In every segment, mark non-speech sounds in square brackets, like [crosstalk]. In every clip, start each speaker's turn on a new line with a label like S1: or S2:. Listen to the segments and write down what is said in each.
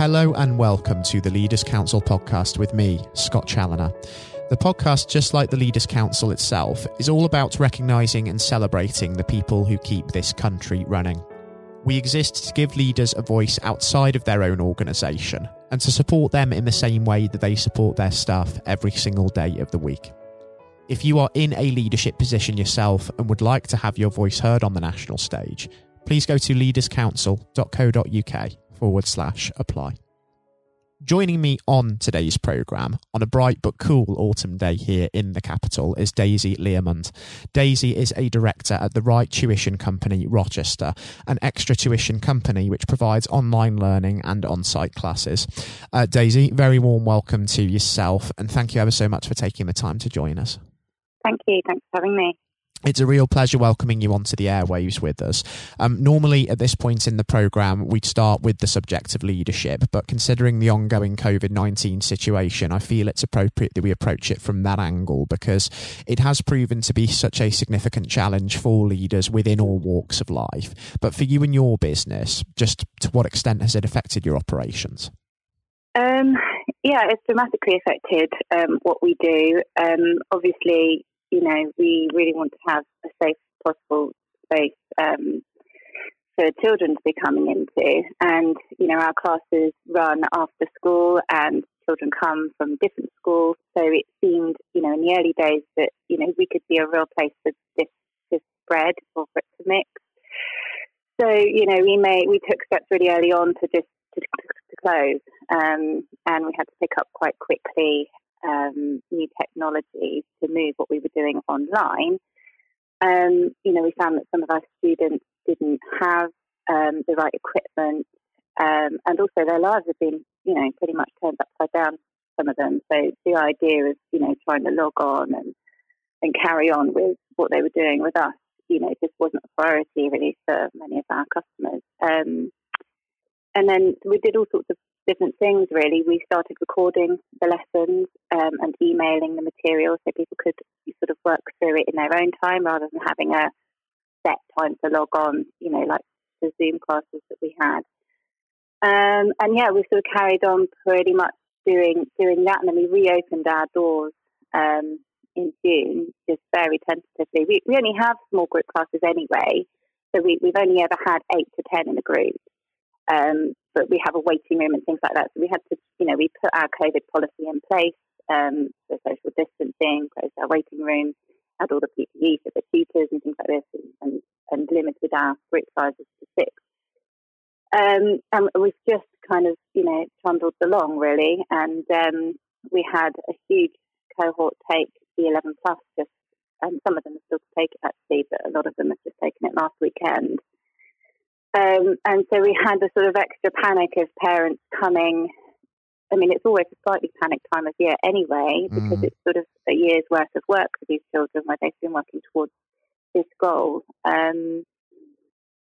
S1: Hello and welcome to the Leaders Council podcast with me, Scott Challoner. The podcast, just like the Leaders Council itself, is all about recognising and celebrating the people who keep this country running. We exist to give leaders a voice outside of their own organisation and to support them in the same way that they support their staff every single day of the week. If you are in a leadership position yourself and would like to have your voice heard on the national stage, please go to leaderscouncil.co.uk forward slash apply. Joining me on today's programme on a bright but cool autumn day here in the capital is Daisy Learmond. Daisy is a director at the Right Tuition Company Rochester, an extra tuition company which provides online learning and on site classes. Uh, Daisy, very warm welcome to yourself and thank you ever so much for taking the time to join us.
S2: Thank you. Thanks for having me.
S1: It's a real pleasure welcoming you onto the airwaves with us. Um, normally, at this point in the programme, we'd start with the subject of leadership, but considering the ongoing COVID 19 situation, I feel it's appropriate that we approach it from that angle because it has proven to be such a significant challenge for leaders within all walks of life. But for you and your business, just to what extent has it affected your operations?
S2: Um, yeah, it's dramatically affected um, what we do. Um, obviously, you know, we really want to have a safe possible space um, for children to be coming into. And, you know, our classes run after school and children come from different schools. So it seemed, you know, in the early days that, you know, we could be a real place for this to spread or for it to mix. So, you know, we may, we took steps really early on to just to, to close, um, and we had to pick up quite quickly um, new technologies to move what we were doing online, um, you know, we found that some of our students didn't have um, the right equipment, um, and also their lives have been, you know, pretty much turned upside down. Some of them. So the idea of, you know, trying to log on and and carry on with what they were doing with us, you know, just wasn't a priority really for many of our customers. Um, and then we did all sorts of different things really. We started recording the lessons um, and emailing the material so people could sort of work through it in their own time rather than having a set time to log on, you know, like the Zoom classes that we had. Um, and yeah, we sort of carried on pretty much doing doing that, and then we reopened our doors um, in June, just very tentatively. We, we only have small group classes anyway, so we, we've only ever had eight to ten in a group. Um, but we have a waiting room and things like that. So we had to, you know, we put our COVID policy in place, um, so social distancing, closed our waiting room, had all the PPE for the tutors and things like this, and, and limited our group sizes to six. Um, and we've just kind of, you know, trundled along really, and um, we had a huge cohort take the 11 plus just, and some of them are still to take it actually, but a lot of them have just taken it last weekend. Um, and so we had the sort of extra panic of parents coming. I mean, it's always a slightly panic time of year anyway, because mm. it's sort of a year's worth of work for these children where they've been working towards this goal. Um,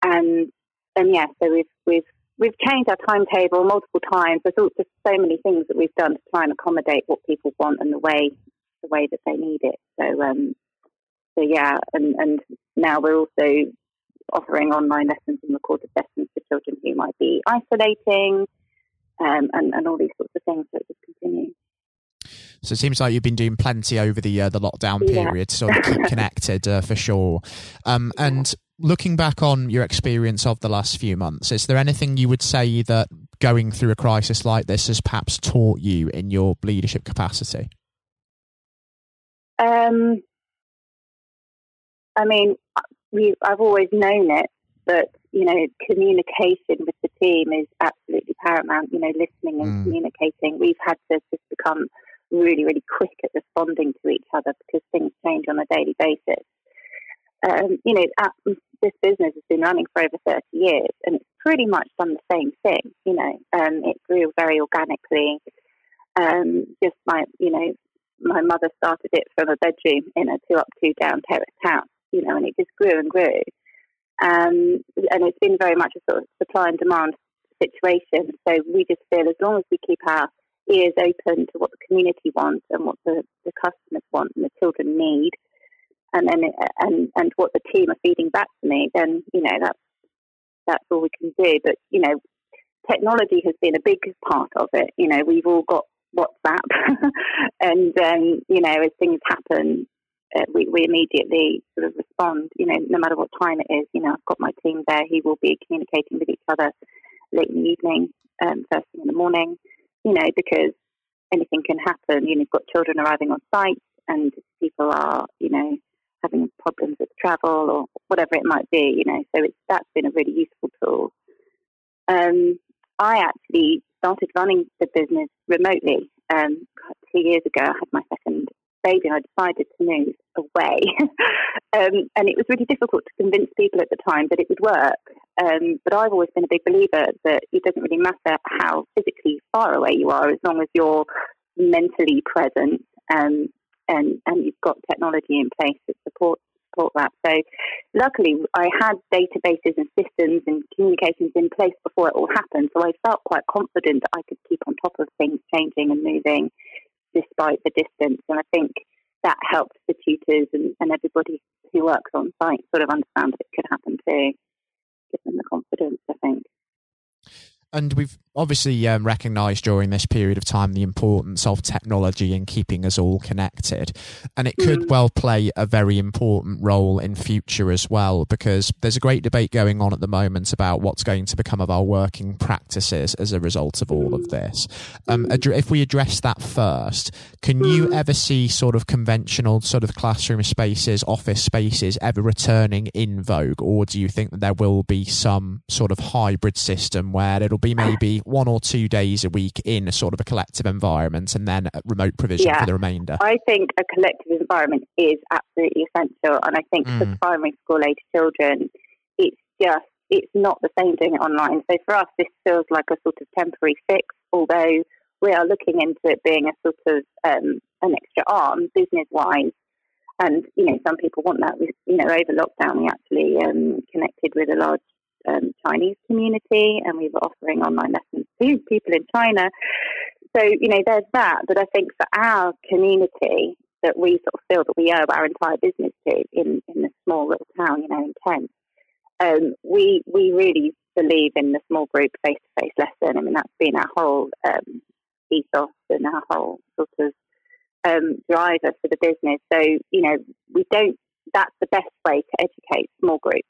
S2: and and yeah, so we've we've we've changed our timetable multiple times. There's all, just so many things that we've done to try and accommodate what people want and the way the way that they need it. So um, so yeah, and and now we're also offering online lessons and recorded lessons for children who might be isolating um, and, and all these sorts of things. So it just continues.
S1: So it seems like you've been doing plenty over the uh, the lockdown period yeah. to sort of keep [laughs] connected uh, for sure. Um, and looking back on your experience of the last few months, is there anything you would say that going through a crisis like this has perhaps taught you in your leadership capacity?
S2: Um, I mean, we I've always known it, but you know, communication with the team is absolutely paramount. You know, listening and mm. communicating. We've had to just become really, really quick at responding to each other because things change on a daily basis. Um, you know, this business has been running for over 30 years and it's pretty much done the same thing. You know, um, it grew very organically. Um, just my, you know, my mother started it from a bedroom in a two up, two down terrace house you know, and it just grew and grew. Um, and it's been very much a sort of supply and demand situation. So we just feel as long as we keep our ears open to what the community wants and what the, the customers want and the children need, and then and and what the team are feeding back to me, then you know that's that's all we can do. But you know, technology has been a big part of it. You know, we've all got WhatsApp, [laughs] and um, you know, as things happen, uh, we, we immediately sort of respond. You know, no matter what time it is. You know, I've got my team there who will be communicating with each other late in the evening, um, first thing in the morning. You know, because anything can happen. You know, you've got children arriving on site, and people are, you know, having problems with travel or whatever it might be. You know, so it's that's been a really useful tool. Um, I actually started running the business remotely um, two years ago. I had my second baby and I decided to move away. [laughs] um, and it was really difficult to convince people at the time that it would work. Um, but I've always been a big believer that it doesn't really matter how physically far away you are as long as you're mentally present um, and, and you've got technology in place that supports support that. So luckily, I had databases and systems and communications in place before it all happened. So I felt quite confident that I could keep on top of things changing and moving despite the distance. And I think that helped the tutors and, and everybody who works on site sort of understand that it could happen too. Give them the confidence, I think.
S1: And we've obviously um, recognised during this period of time the importance of technology in keeping us all connected. And it could mm. well play a very important role in future as well, because there's a great debate going on at the moment about what's going to become of our working practices as a result of all of this. Um, if we address that first, can you ever see sort of conventional sort of classroom spaces, office spaces ever returning in vogue? Or do you think that there will be some sort of hybrid system where it'll be maybe one or two days a week in a sort of a collective environment and then remote provision yeah, for the remainder?
S2: I think a collective environment is absolutely essential. And I think mm. for primary school age children, it's just, it's not the same doing it online. So for us, this feels like a sort of temporary fix, although we are looking into it being a sort of um, an extra arm business wise. And, you know, some people want that. We, you know, over lockdown, we actually um, connected with a large um, Chinese community, and we were offering online lessons to [laughs] people in China. So, you know, there's that. But I think for our community that we sort of feel that we owe our entire business to in, in the small little town, you know, in Kent, um, we, we really believe in the small group face to face lesson. I mean, that's been our whole um, ethos and our whole sort of um, driver for the business. So, you know, we don't, that's the best way to educate small groups.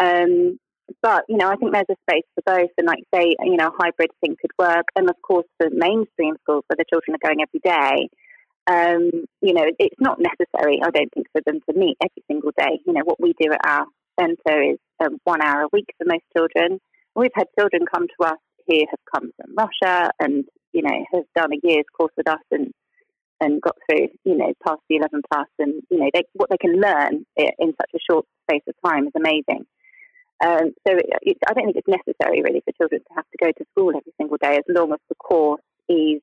S2: Um, but you know, I think there's a space for both, and like say, you know, hybrid thing could work. And of course, the mainstream schools where the children are going every day, um, you know, it's not necessary, I don't think, for them to meet every single day. You know, what we do at our centre is um, one hour a week for most children. We've had children come to us who have come from Russia and you know have done a year's course with us and and got through, you know, past the 11 plus, and you know, they, what they can learn in such a short space of time is amazing. Um, so it, it, I don't think it's necessary really for children to have to go to school every single day as long as the course is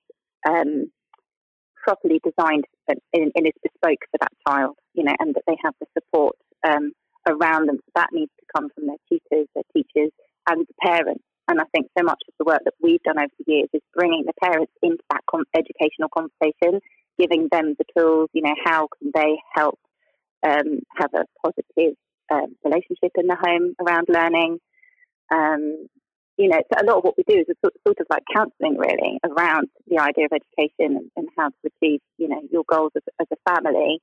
S2: um, properly designed and, is bespoke for that child, you know, and that they have the support um, around them. So that needs to come from their tutors, their teachers, and the parents. And I think so much of the work that we've done over the years is bringing the parents into that com- educational conversation, giving them the tools, you know, how can they help um, have a positive um, relationship in the home around learning. Um, you know, a lot of what we do is sort, sort of like counselling, really, around the idea of education and, and, how to achieve, you know, your goals as, as, a family.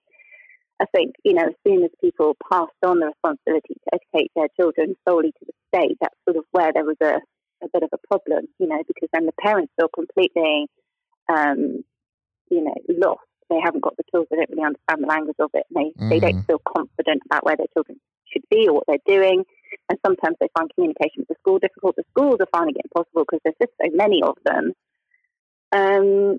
S2: I think, you know, as soon as people passed on the responsibility to educate their children solely to the state, that's sort of where there was a, a bit of a problem, you know, because then the parents feel completely, um, you know, lost. They haven't got the tools. They don't really understand the language of it. And they, mm. they don't mm. feel confident about where their children should be or what they're doing. And sometimes they find communication with the school difficult. The schools are finding it impossible because there's just so many of them. Um,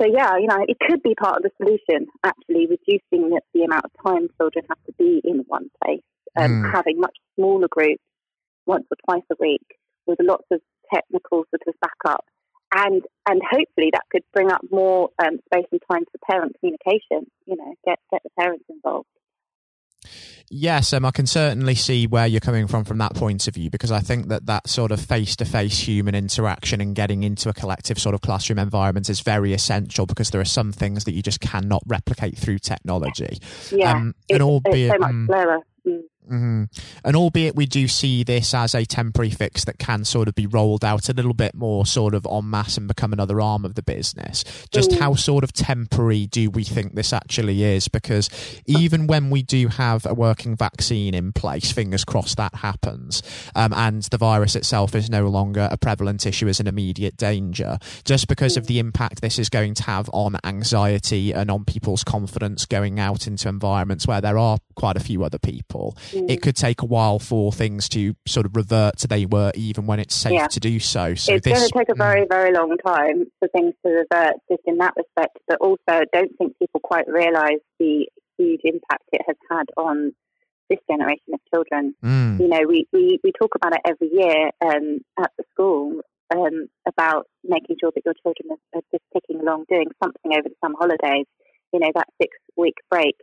S2: so yeah, you know, it could be part of the solution. Actually, reducing the, the amount of time children have to be in one place, um, mm. having much smaller groups once or twice a week with lots of technical sort of backup, and and hopefully that could bring up more um, space and time for parent communication. You know, get get the parents involved.
S1: Yes, um, I can certainly see where you're coming from from that point of view because I think that that sort of face to face human interaction and getting into a collective sort of classroom environment is very essential because there are some things that you just cannot replicate through technology.
S2: Yeah, um, and albeit, it's so much mm, slower. Mm.
S1: Mm-hmm. And albeit we do see this as a temporary fix that can sort of be rolled out a little bit more sort of en masse and become another arm of the business, just mm. how sort of temporary do we think this actually is? Because even when we do have a working vaccine in place, fingers crossed that happens, um, and the virus itself is no longer a prevalent issue as an immediate danger, just because mm. of the impact this is going to have on anxiety and on people's confidence going out into environments where there are quite a few other people. Mm. It could take a while for things to sort of revert to they were, even when it's safe yeah. to do so. So
S2: it's this, going to take a mm. very, very long time for things to revert, just in that respect. But also, I don't think people quite realise the huge impact it has had on this generation of children. Mm. You know, we, we, we talk about it every year um, at the school um, about making sure that your children are, are just ticking along, doing something over the summer holidays. You know, that six week break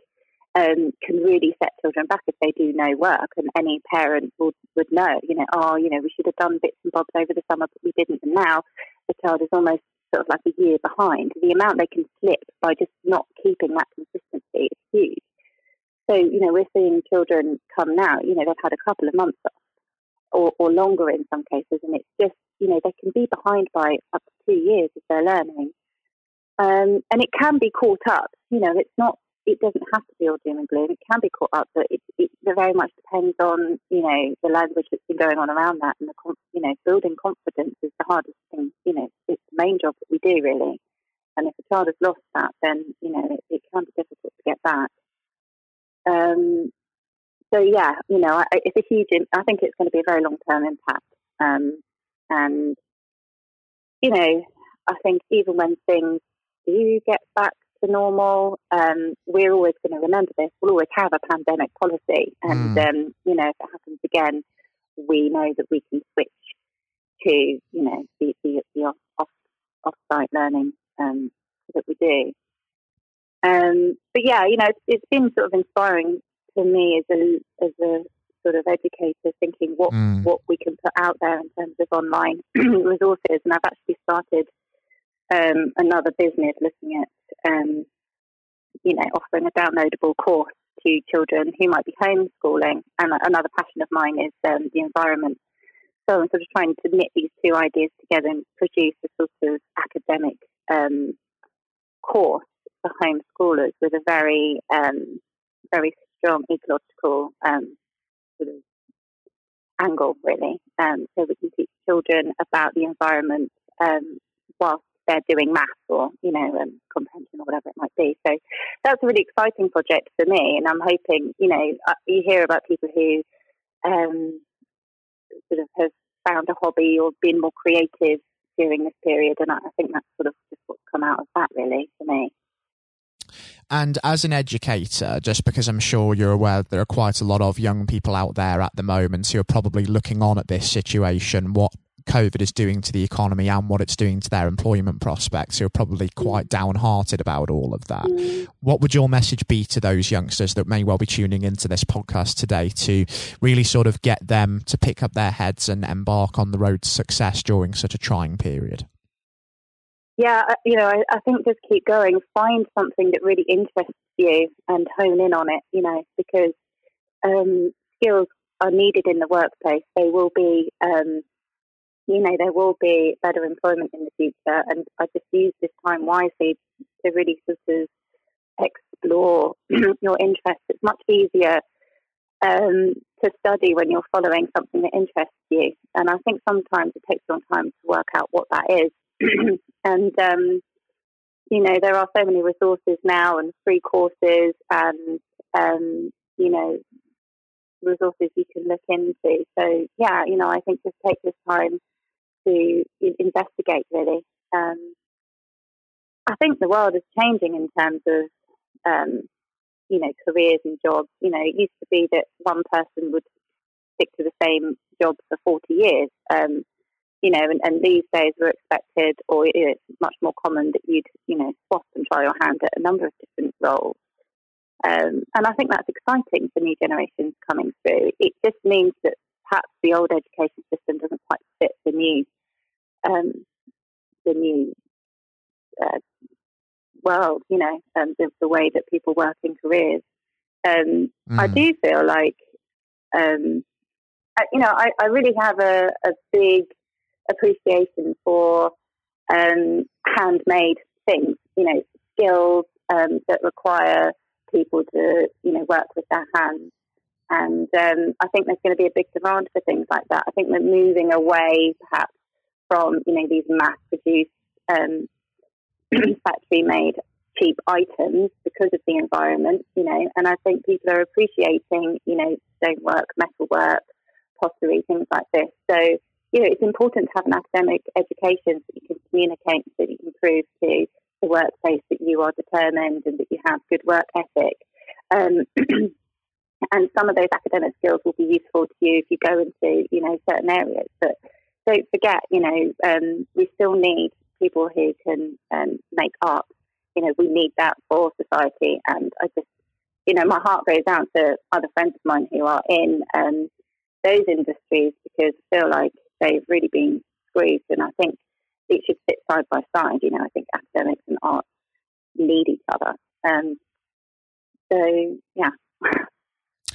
S2: um, can really set children back if they do no work. And any parent would, would know, you know, oh, you know, we should have done bits and bobs over the summer, but we didn't. And now the child is almost sort of like a year behind. The amount they can slip by just not keeping that consistency is huge. So, you know, we're seeing children come now, you know, they've had a couple of months off or, or longer in some cases, and it's just, you know, they can be behind by up to two years if they're learning. Um, and it can be caught up. You know, it's not it doesn't have to be all doom and gloom. It can be caught up, but it, it, very much depends on you know the language that's been going on around that, and the you know building confidence is the hardest thing. You know, it's the main job that we do really. And if a child has lost that, then you know it, it can be difficult to get back. Um, so yeah, you know, I, it's a huge. I think it's going to be a very long term impact. Um, and you know, I think even when things do get back to normal. Um, we're always going to remember this. We'll always have a pandemic policy, and mm. um, you know, if it happens again, we know that we can switch to you know the the, the off, off site learning um, that we do. Um, but yeah, you know, it's, it's been sort of inspiring to me as a as a sort of educator, thinking what mm. what we can put out there in terms of online [clears throat] resources, and I've actually started um, another business looking at, um, you know, offering a downloadable course to children who might be homeschooling. And another passion of mine is um, the environment. So I'm sort of trying to knit these two ideas together and produce a sort of academic um, course for homeschoolers with a very, um, very strong ecological um, sort of angle, really. Um, so we can teach children about the environment um, whilst they're doing maths or you know um, comprehension or whatever it might be. So that's a really exciting project for me, and I'm hoping you know uh, you hear about people who um, sort of have found a hobby or been more creative during this period, and I think that's sort of just what's come out of that really for me.
S1: And as an educator, just because I'm sure you're aware there are quite a lot of young people out there at the moment who are probably looking on at this situation, what COVID is doing to the economy and what it's doing to their employment prospects who are probably quite downhearted about all of that. What would your message be to those youngsters that may well be tuning into this podcast today to really sort of get them to pick up their heads and embark on the road to success during such a trying period?
S2: Yeah, you know, I, I think just keep going. Find something that really interests you and hone in on it, you know, because um, skills are needed in the workplace. They will be um, you know, there will be better employment in the future. And I just use this time wisely to really sort of explore [clears throat] your interests. It's much easier um, to study when you're following something that interests you. And I think sometimes it takes a long time to work out what that is. [clears throat] and, um, you know, there are so many resources now and free courses and, um, you know, resources you can look into. So, yeah, you know, I think just take this time to investigate really. Um, I think the world is changing in terms of um, you know careers and jobs. You know, it used to be that one person would stick to the same job for forty years. Um, you know, and, and, these days we're expected, or it's much more common that you'd you know swap and try your hand at a number of different roles. Um, and I think that's exciting for new generations coming through. It just means that perhaps the old education system doesn't quite fit the new um, the new uh, world, you know, um, the, the, way that people work in careers. Um, mm. I do feel like Um, you know, I, I really have a, a big appreciation for um, handmade things, you know, skills um, that require people to, you know, work with their hands. And um, I think there's going to be a big demand for things like that. I think we're moving away, perhaps, from you know these mass-produced, um, [clears throat] factory-made cheap items because of the environment. You know, and I think people are appreciating, you know, stonework, metalwork, pottery, things like this. So you know, it's important to have an academic education so you can communicate, so that you can prove to the workplace that you are determined and that you have good work ethic. Um, [clears throat] and some of those academic skills will be useful to you if you go into, you know, certain areas. But don't forget, you know, um, we still need people who can um, make art. You know, we need that for society. And I just, you know, my heart goes out to other friends of mine who are in um, those industries because I feel like they've really been squeezed. And I think it should sit side by side. You know, I think academics and art need each other. Um, so, yeah. [laughs]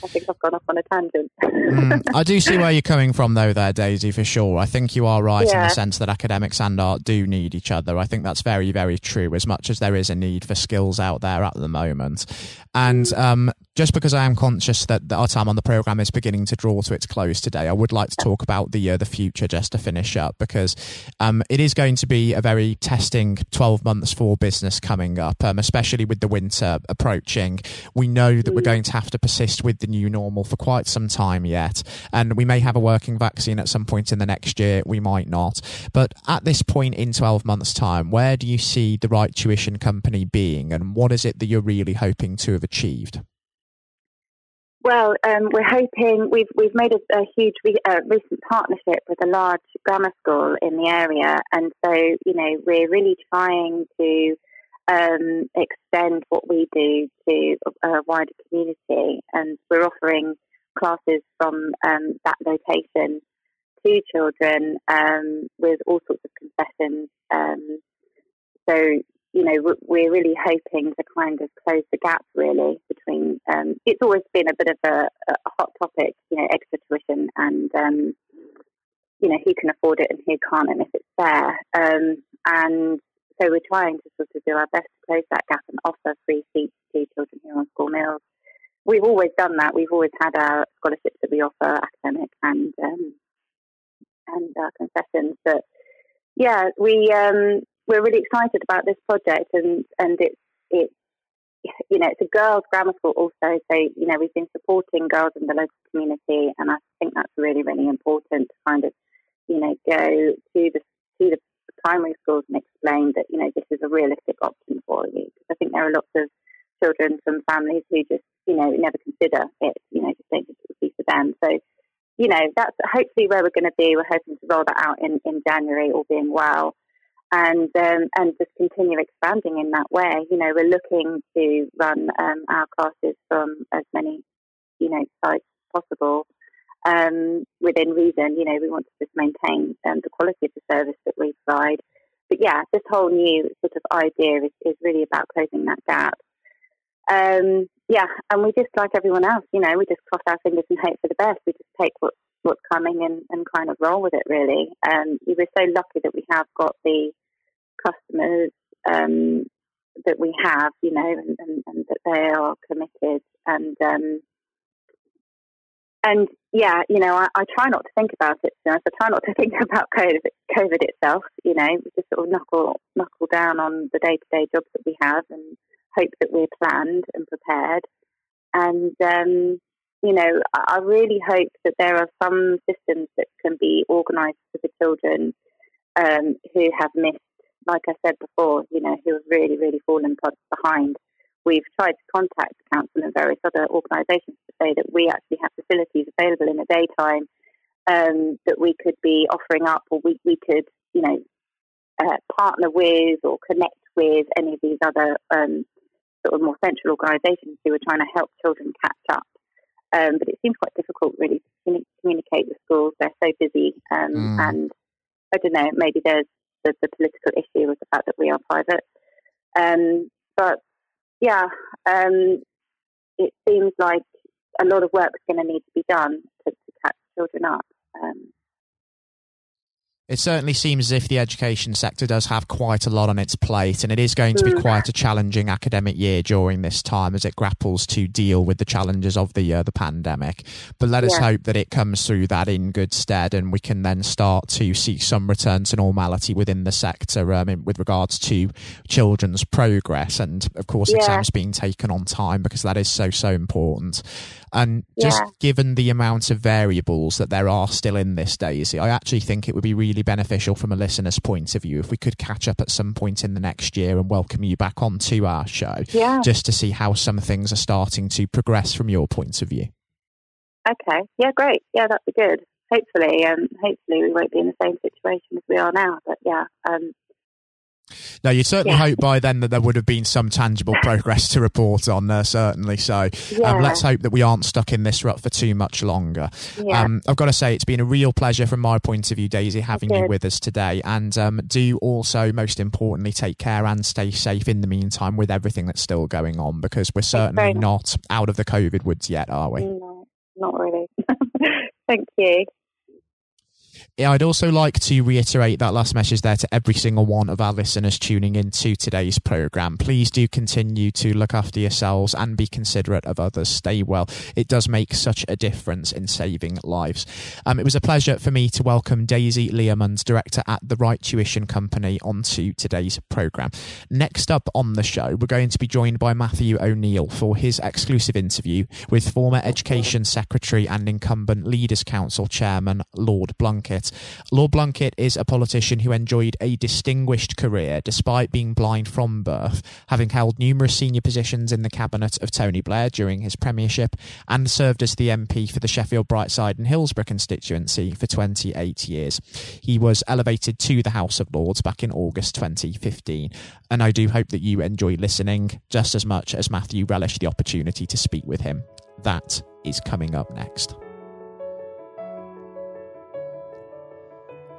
S2: I think I've gone off on a tangent. mm, [laughs]
S1: I do see where you're coming from, though, there, Daisy, for sure. I think you are right yeah. in the sense that academics and art do need each other. I think that's very, very true, as much as there is a need for skills out there at the moment. And mm. um, just because I am conscious that, our time on the program is beginning to draw to its close today, I would like to talk about the uh, the future just to finish up because um, it is going to be a very testing 12 months for business coming up, um, especially with the winter approaching. We know that we're mm. going to have to persist with the new normal for quite some time yet, and we may have a working vaccine at some point in the next year. We might not, but at this point in 12 months' time, where do you see the right tuition company being, and what is it that you're really hoping to have achieved?
S2: Well, um, we're hoping we've we've made a, a huge re, uh, recent partnership with a large grammar school in the area, and so you know we're really trying to um, extend what we do to a wider community, and we're offering classes from um, that location to children um, with all sorts of concessions. Um, so you know, we're really hoping to kind of close the gap really between. Um, it's always been a bit of a, a, hot topic, you know, extra tuition and um, you know who can afford it and who can't, and if it's fair. And so we're trying to sort of do our best to close that gap and offer free seats to children who are on school meals. We've always done that. We've always had our scholarships that we offer, academic and um, and our concessions. But yeah, we um, we're really excited about this project, and and it's it's you know it's a girls' grammar school also. So you know we've been supporting girls in the local community, and I think that's really really important to kind of you know go to the to the primary schools and explain that you know this is a realistic option for you. Because I think there are lots of children from families who just you know never consider it. You know just think it would be for them. So you know that's hopefully where we're going to be. We're hoping to roll that out in in January, all being well and um, and just continue expanding in that way. You know, we're looking to run um, our classes from as many you know sites possible um, within reason. You know, we want to just maintain um, the quality of the service that we provide. But yeah, this whole new sort of idea is, is really about closing that gap. Um, yeah, and we just like everyone else, you know, we just cross our fingers and hope for the best. We just take what what's coming and, and kind of roll with it really. Um, we were so lucky that we have got the customers um, that we have, you know, and, and, and, that they are committed. And um, and yeah, you know, I, I, try not to think about it. You know, I try not to [laughs] think about COVID, COVID itself. You know, we just sort of knuckle knuckle down on the day to day jobs that we have, and hope that we're planned and prepared. And um, you know, I, I really hope that there are some systems that can be organised for the children um, who have missed like I said before, you know, who have really, really fallen behind. We've tried to contact the council and various other organisations to say that we actually have facilities available in the daytime um, that we could be offering up, or we, we could, you know, uh, partner with or connect with any of these other um, sort of more central organisations who are trying to help children catch up. Um, but it seems quite difficult, really, to communicate with schools. They're so busy, um, mm. and I don't know. Maybe there's the, the political issue with the fact that we are private. Um, but yeah, um, it seems like a lot of work is going to need to be done to, to catch children up. Um,
S1: it certainly seems as if the education sector does have quite a lot on its plate, and it is going to be mm. quite a challenging academic year during this time as it grapples to deal with the challenges of the uh, the pandemic. But let us hope that it comes through that in good stead, and we can then start to see some return to normality within the sector um, with regards to children's progress, and of course yeah. exams being taken on time because that is so so important. And just yeah. given the amount of variables that there are still in this, Daisy, I actually think it would be really beneficial from a listener's point of view if we could catch up at some point in the next year and welcome you back onto our show,
S2: yeah.
S1: just to see how some things are starting to progress from your point of view.
S2: Okay. Yeah, great. Yeah, that'd be good. Hopefully, um, hopefully we won't be in the same situation as we are now. But yeah, um,
S1: no, you'd certainly yeah. hope by then that there would have been some tangible progress to report on there, certainly. So um, yeah. um, let's hope that we aren't stuck in this rut for too much longer. Yeah. Um, I've got to say, it's been a real pleasure from my point of view, Daisy, having you with us today. And um, do also, most importantly, take care and stay safe in the meantime with everything that's still going on because we're certainly not out of the COVID woods yet, are we?
S2: No, not really. [laughs] Thank you.
S1: I'd also like to reiterate that last message there to every single one of our listeners tuning into today's program. Please do continue to look after yourselves and be considerate of others. Stay well. It does make such a difference in saving lives. Um, it was a pleasure for me to welcome Daisy Learmonds, director at the Right Tuition Company, onto today's program. Next up on the show, we're going to be joined by Matthew O'Neill for his exclusive interview with former Education Secretary and incumbent Leaders Council Chairman Lord Blunkett. Lord Blunkett is a politician who enjoyed a distinguished career despite being blind from birth, having held numerous senior positions in the cabinet of Tony Blair during his premiership and served as the MP for the Sheffield Brightside and Hillsborough constituency for 28 years. He was elevated to the House of Lords back in August 2015, and I do hope that you enjoy listening just as much as Matthew relished the opportunity to speak with him. That is coming up next.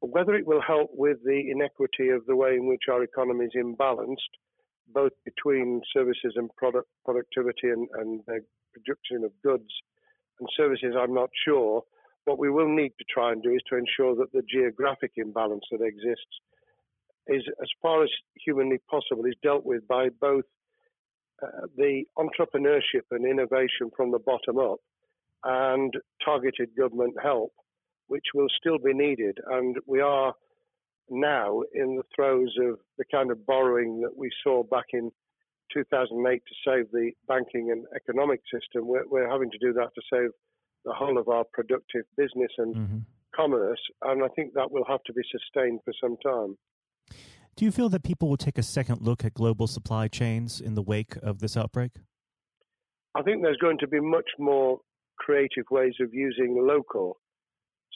S3: Whether it will help with the inequity of the way in which our economy is imbalanced, both between services and product productivity and, and production of goods and services, I'm not sure. What we will need to try and do is to ensure that the geographic imbalance that exists is, as far as humanly possible, is dealt with by both uh, the entrepreneurship and innovation from the bottom up and targeted government help, which will still be needed. And we are now in the throes of the kind of borrowing that we saw back in 2008 to save the banking and economic system. We're, we're having to do that to save the whole of our productive business and mm-hmm. commerce. And I think that will have to be sustained for some time.
S4: Do you feel that people will take a second look at global supply chains in the wake of this outbreak?
S3: I think there's going to be much more creative ways of using local